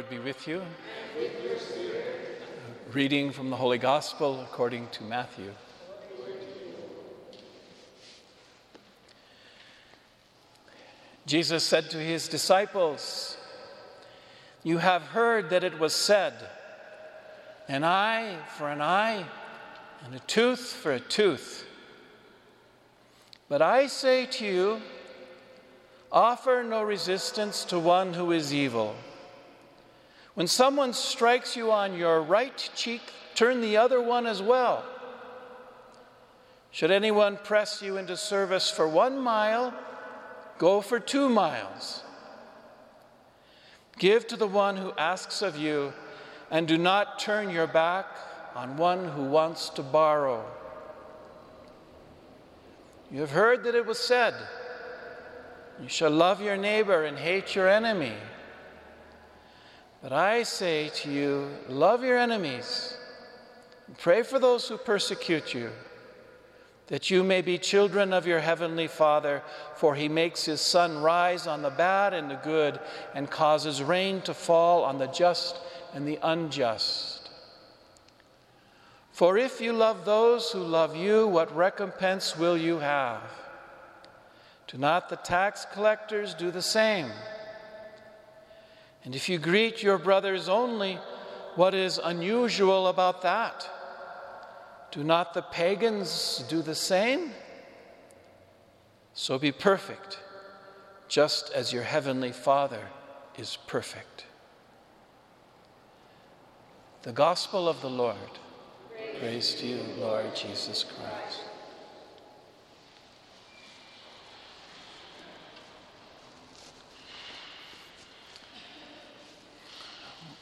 Lord be with you. Reading from the Holy Gospel according to Matthew. Jesus said to his disciples, You have heard that it was said, an eye for an eye and a tooth for a tooth. But I say to you, offer no resistance to one who is evil. When someone strikes you on your right cheek, turn the other one as well. Should anyone press you into service for one mile, go for two miles. Give to the one who asks of you, and do not turn your back on one who wants to borrow. You have heard that it was said, You shall love your neighbor and hate your enemy. But I say to you, love your enemies, pray for those who persecute you, that you may be children of your heavenly Father, for he makes his sun rise on the bad and the good, and causes rain to fall on the just and the unjust. For if you love those who love you, what recompense will you have? Do not the tax collectors do the same? And if you greet your brothers only, what is unusual about that? Do not the pagans do the same? So be perfect, just as your heavenly Father is perfect. The Gospel of the Lord. Praise to you, Lord Jesus Christ.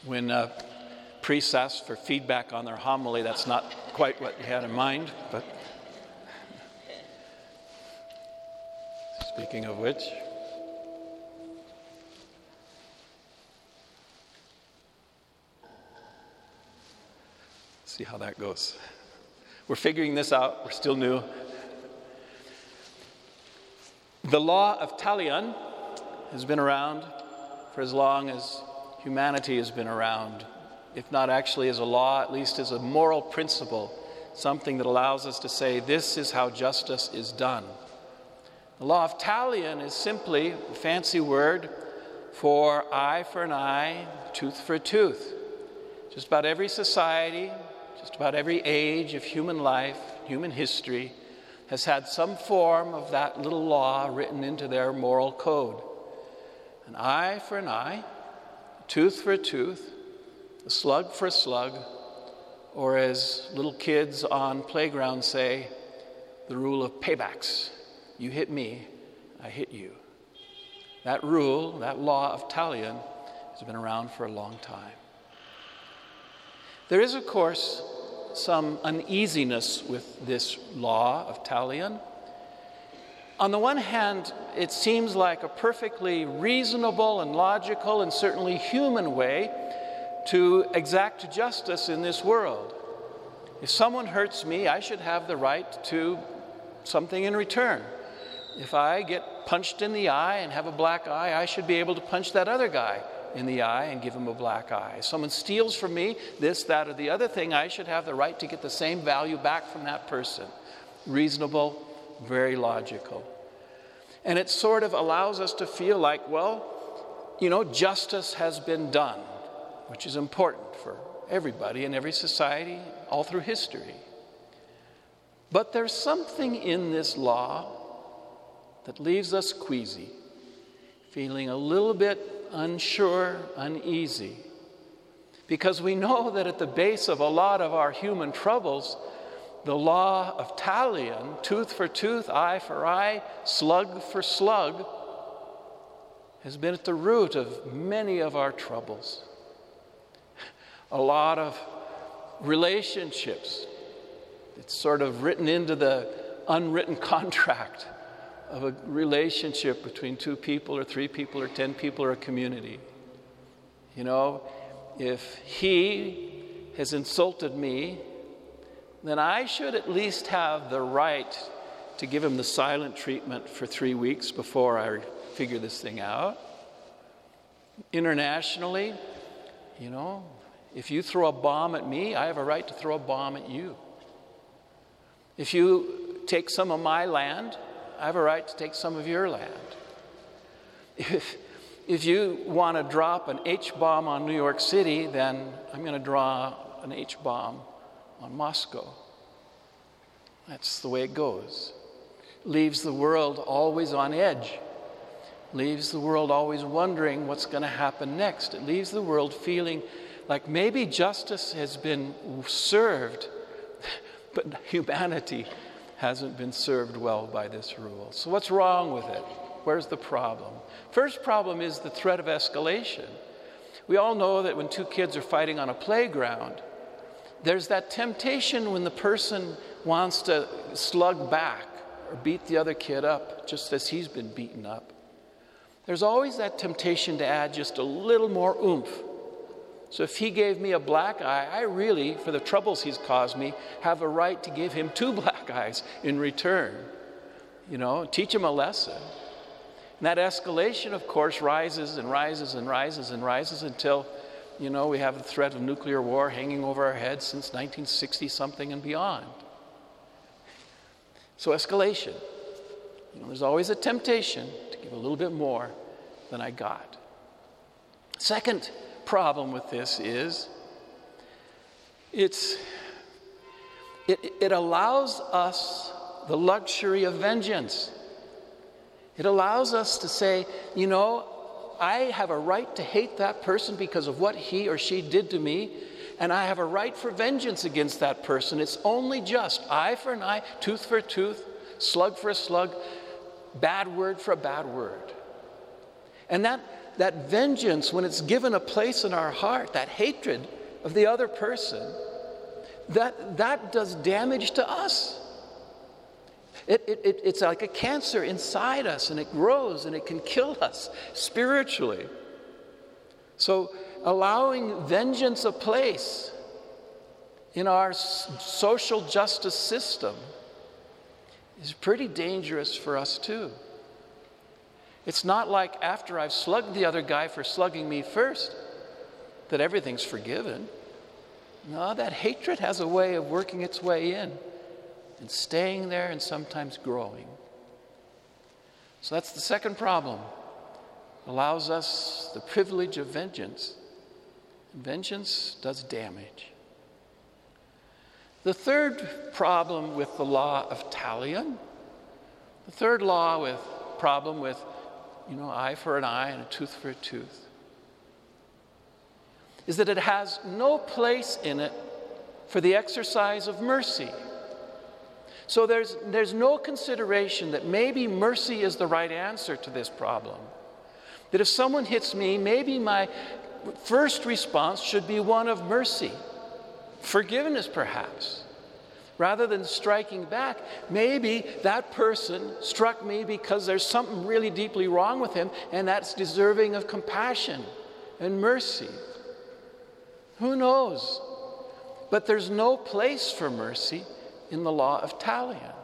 When uh, priests ask for feedback on their homily, that's not quite what you had in mind, but speaking of which, see how that goes. We're figuring this out, we're still new. The law of Talion has been around for as long as humanity has been around, if not actually as a law, at least as a moral principle, something that allows us to say, this is how justice is done. The law of Talion is simply a fancy word for eye for an eye, tooth for a tooth. Just about every society, just about every age of human life, human history, has had some form of that little law written into their moral code. An eye for an eye, tooth for tooth, slug for a slug, or as little kids on playgrounds say, the rule of paybacks. You hit me, I hit you. That rule, that law of Talion, has been around for a long time. There is, of course, some uneasiness with this law of Talion. On the one hand, it seems like a perfectly reasonable and logical and certainly human way to exact justice in this world. If someone hurts me, I should have the right to something in return. If I get punched in the eye and have a black eye, I should be able to punch that other guy in the eye and give him a black eye. If someone steals from me this, that, or the other thing, I should have the right to get the same value back from that person. Reasonable, very logical. And it sort of allows us to feel like, well, you know, justice has been done, which is important for everybody in every society all through history. But there's something in this law that leaves us queasy, feeling a little bit unsure, uneasy. Because we know that at the base of a lot of our human troubles, the law of Talion, tooth for tooth, eye for eye, slug for slug, has been at the root of many of our troubles. A lot of relationships. It's sort of written into the unwritten contract of a relationship between two people or three people or ten people or a community. You know, if he has insulted me, then I should at least have the right to give him the silent treatment for three weeks before I figure this thing out. Internationally, you know, if you throw a bomb at me, I have a right to throw a bomb at you. If you take some of my land, I have a right to take some of your land. If, if you want to drop an H bomb on New York City, then I'm going to draw an H bomb on Moscow. That's the way it goes. Leaves the world always on edge. Leaves the world always wondering what's going to happen next. It leaves the world feeling like maybe justice has been served, but humanity hasn't been served well by this rule. So, what's wrong with it? Where's the problem? First problem is the threat of escalation. We all know that when two kids are fighting on a playground, there's that temptation when the person wants to slug back or beat the other kid up just as he's been beaten up. There's always that temptation to add just a little more oomph so if he gave me a black eye, I really, for the troubles he's caused me, have a right to give him two black eyes in return. You know, teach him a lesson. And that escalation, of course, rises and rises and rises and rises until, you know, we have the threat of nuclear war hanging over our heads since 1960 something and beyond. So, escalation. You know, there's always a temptation to give a little bit more than I got. Second, problem with this is it's, it, it allows us the luxury of vengeance. It allows us to say, you know, I have a right to hate that person because of what he or she did to me, and I have a right for vengeance against that person. It's only just eye for an eye, tooth for a tooth, slug for a slug, bad word for a bad word. And that that vengeance, when it's given a place in our heart, that hatred of the other person, that, that does damage to us. It, it, it's like a cancer inside us, and it grows and it can kill us spiritually. So, allowing vengeance a place in our social justice system is pretty dangerous for us, too. It's not like after I've slugged the other guy for slugging me first that everything's forgiven. No, that hatred has a way of working its way in and staying there and sometimes growing. So that's the second problem. Allows us the privilege of vengeance. Vengeance does damage. The third problem with the law of talion, the third law with problem with you know, eye for an eye and a tooth for a tooth, is that it has no place in it for the exercise of mercy. So there's, there's no consideration that maybe mercy is the right answer to this problem. That if someone hits me, maybe my first response should be one of mercy, forgiveness perhaps rather than striking back, maybe that person struck me because there's something really deeply wrong with him, and that's deserving of compassion and mercy. Who knows? But there's no place for mercy in the law of Talion.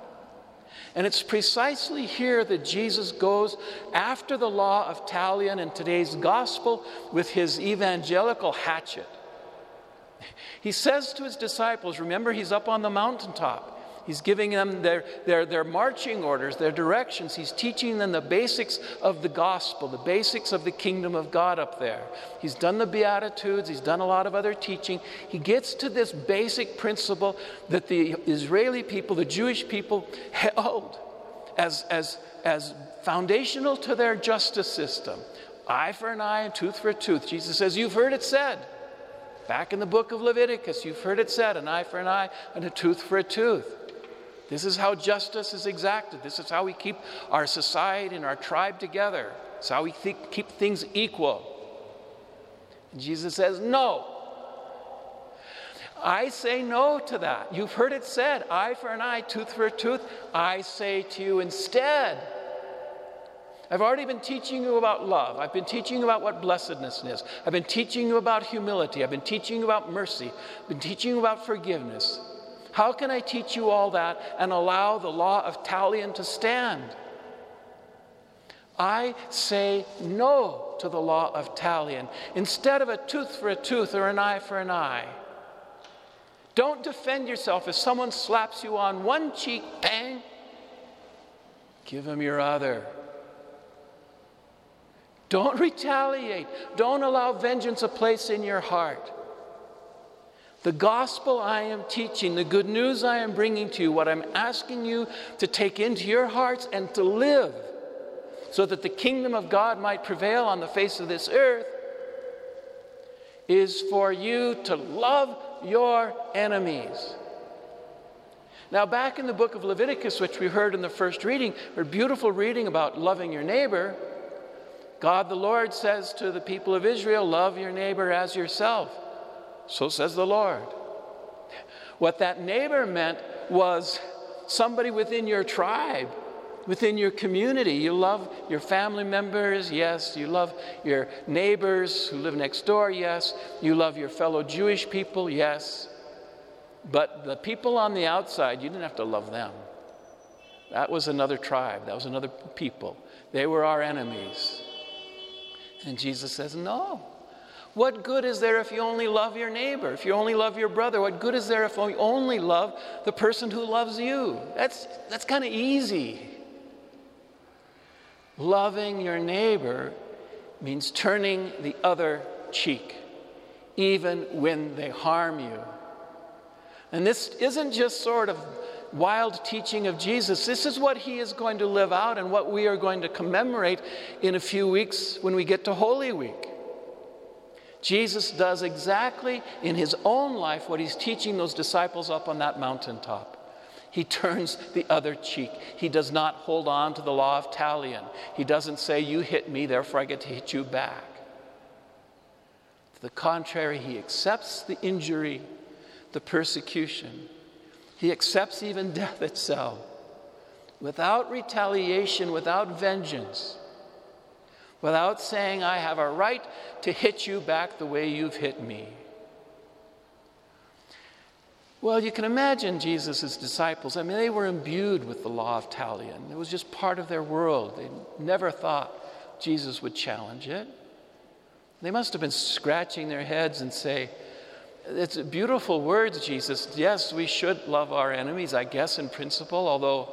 And it's precisely here that Jesus goes after the law of Talion in today's gospel with his evangelical hatchet. He says to his disciples, remember, he's up on the mountaintop. He's giving them their, their, their marching orders, their directions. He's teaching them the basics of the gospel, the basics of the kingdom of God up there. He's done the Beatitudes, he's done a lot of other teaching. He gets to this basic principle that the Israeli people, the Jewish people, held as, as, as foundational to their justice system eye for an eye and tooth for a tooth. Jesus says, You've heard it said. Back in the book of Leviticus, you've heard it said an eye for an eye and a tooth for a tooth. This is how justice is exacted. This is how we keep our society and our tribe together. It's how we th- keep things equal. And Jesus says, No. I say no to that. You've heard it said, eye for an eye, tooth for a tooth. I say to you instead, I've already been teaching you about love. I've been teaching you about what blessedness is. I've been teaching you about humility. I've been teaching you about mercy. I've been teaching you about forgiveness. How can I teach you all that and allow the law of Talion to stand? I say no to the law of Talion. Instead of a tooth for a tooth or an eye for an eye, don't defend yourself if someone slaps you on one cheek, bang, give him your other. Don't retaliate. Don't allow vengeance a place in your heart. The gospel I am teaching, the good news I am bringing to you, what I'm asking you to take into your hearts and to live so that the kingdom of God might prevail on the face of this earth is for you to love your enemies. Now, back in the book of Leviticus, which we heard in the first reading, a beautiful reading about loving your neighbor, God the Lord says to the people of Israel, Love your neighbor as yourself. So says the Lord. What that neighbor meant was somebody within your tribe, within your community. You love your family members, yes. You love your neighbors who live next door, yes. You love your fellow Jewish people, yes. But the people on the outside, you didn't have to love them. That was another tribe, that was another people. They were our enemies. And Jesus says, No. What good is there if you only love your neighbor, if you only love your brother? What good is there if you only love the person who loves you? That's, that's kind of easy. Loving your neighbor means turning the other cheek, even when they harm you. And this isn't just sort of wild teaching of Jesus. This is what he is going to live out and what we are going to commemorate in a few weeks when we get to Holy Week. Jesus does exactly in his own life what he's teaching those disciples up on that mountaintop. He turns the other cheek. He does not hold on to the law of Talion. He doesn't say, You hit me, therefore I get to hit you back. To the contrary, he accepts the injury, the persecution. He accepts even death itself without retaliation, without vengeance without saying, I have a right to hit you back the way you've hit me. Well, you can imagine Jesus' disciples. I mean, they were imbued with the law of Talion. It was just part of their world. They never thought Jesus would challenge it. They must have been scratching their heads and say, It's beautiful words, Jesus. Yes, we should love our enemies, I guess, in principle, although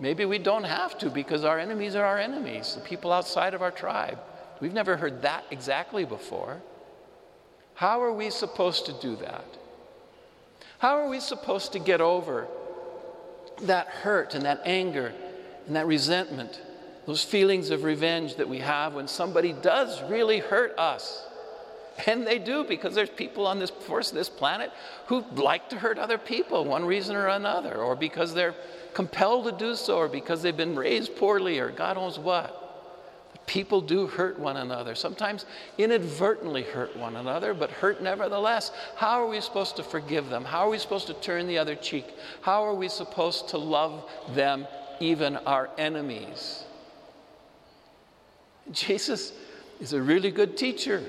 Maybe we don't have to because our enemies are our enemies, the people outside of our tribe. We've never heard that exactly before. How are we supposed to do that? How are we supposed to get over that hurt and that anger and that resentment, those feelings of revenge that we have when somebody does really hurt us? And they do because there's people on this force, this planet, who like to hurt other people, one reason or another, or because they're compelled to do so or because they've been raised poorly or God knows what. People do hurt one another, sometimes inadvertently hurt one another, but hurt nevertheless. How are we supposed to forgive them? How are we supposed to turn the other cheek? How are we supposed to love them, even our enemies? Jesus is a really good teacher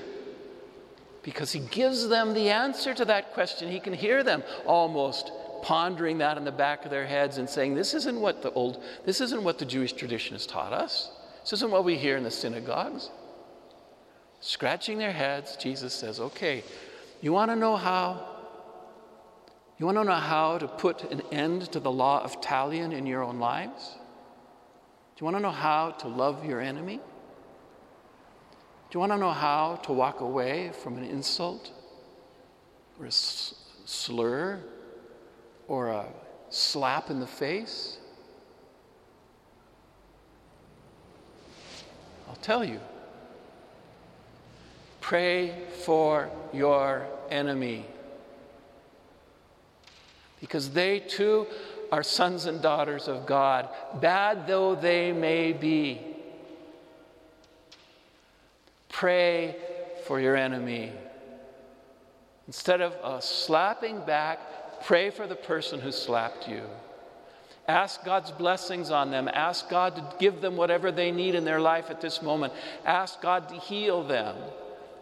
because he gives them the answer to that question. He can hear them almost pondering that in the back of their heads and saying, This isn't what the old, this isn't what the Jewish tradition has taught us. This isn't what we hear in the synagogues. Scratching their heads, Jesus says, Okay, you want to know how? You want to know how to put an end to the law of Talion in your own lives? Do you want to know how to love your enemy? Do you want to know how to walk away from an insult or a slur or a slap in the face? I'll tell you. Pray for your enemy. Because they too are sons and daughters of God, bad though they may be. Pray for your enemy. Instead of uh, slapping back, pray for the person who slapped you. Ask God's blessings on them. Ask God to give them whatever they need in their life at this moment. Ask God to heal them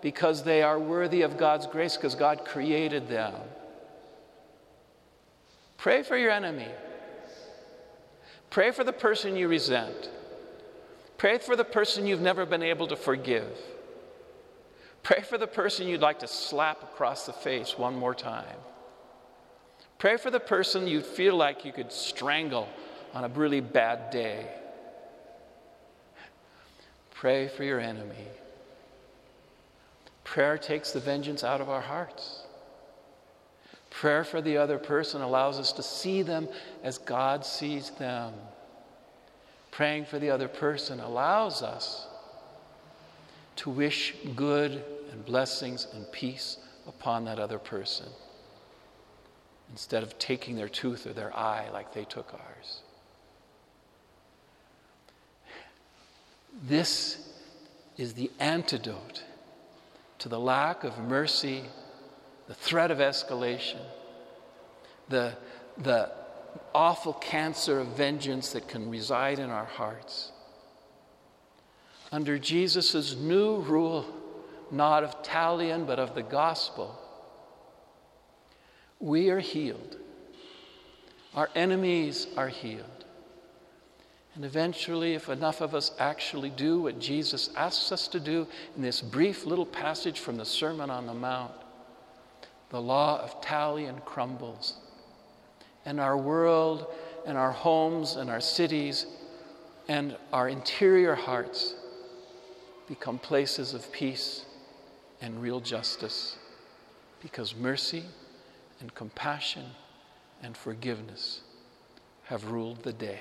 because they are worthy of God's grace because God created them. Pray for your enemy. Pray for the person you resent. Pray for the person you've never been able to forgive. Pray for the person you'd like to slap across the face one more time. Pray for the person you feel like you could strangle on a really bad day. Pray for your enemy. Prayer takes the vengeance out of our hearts. Prayer for the other person allows us to see them as God sees them. Praying for the other person allows us to wish good and blessings and peace upon that other person instead of taking their tooth or their eye like they took ours. This is the antidote to the lack of mercy, the threat of escalation, the, the awful cancer of vengeance that can reside in our hearts. Under Jesus' new rule, not of Talion, but of the gospel, we are healed. Our enemies are healed. And eventually, if enough of us actually do what Jesus asks us to do in this brief little passage from the Sermon on the Mount, the law of Talion crumbles. And our world and our homes and our cities and our interior hearts become places of peace and real justice because mercy and compassion and forgiveness have ruled the day.